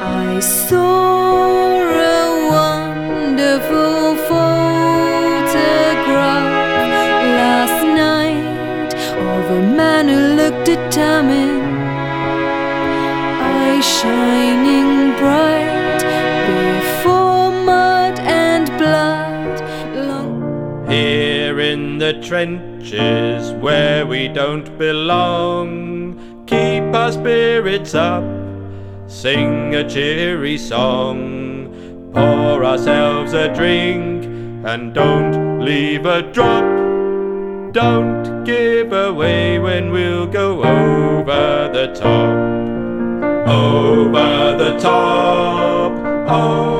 I saw a wonderful photograph last night of a man who looked determined, eyes shining bright before mud and blood. Here in the trenches where we don't belong, keep our spirits up, sing a cheery song, pour ourselves a drink, and don't leave a drop. Don't give away when we'll go over the top. Over the top, over.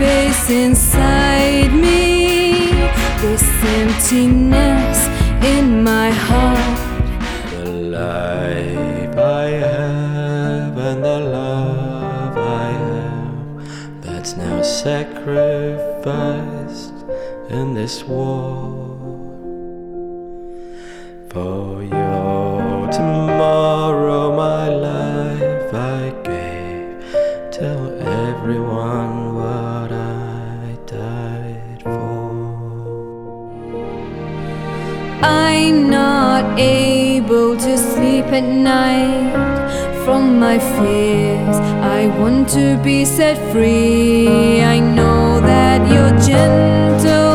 Space inside me, this emptiness in my heart. The life I have and the love I have that's now sacrificed in this war. For your everyone what I died for. I'm not able to sleep at night from my fears. I want to be set free. I know that you're gentle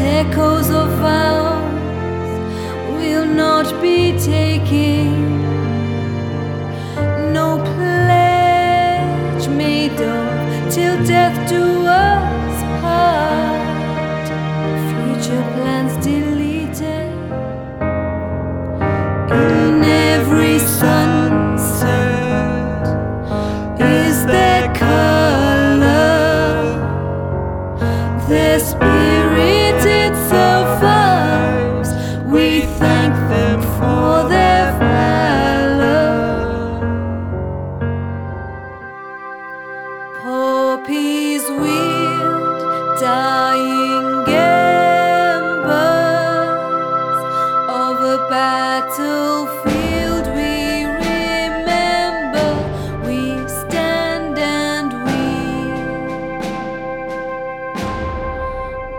echoes of vows will not be taken. No pledge made of till death do us part. Future plans deleted in every sunset is their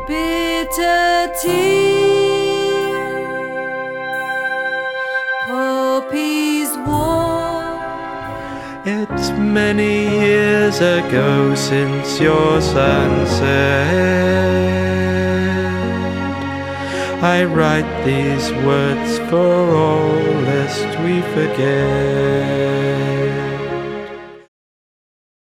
bitter tears poppies walk It's many years ago since your sunset. I write these words for all lest we forget.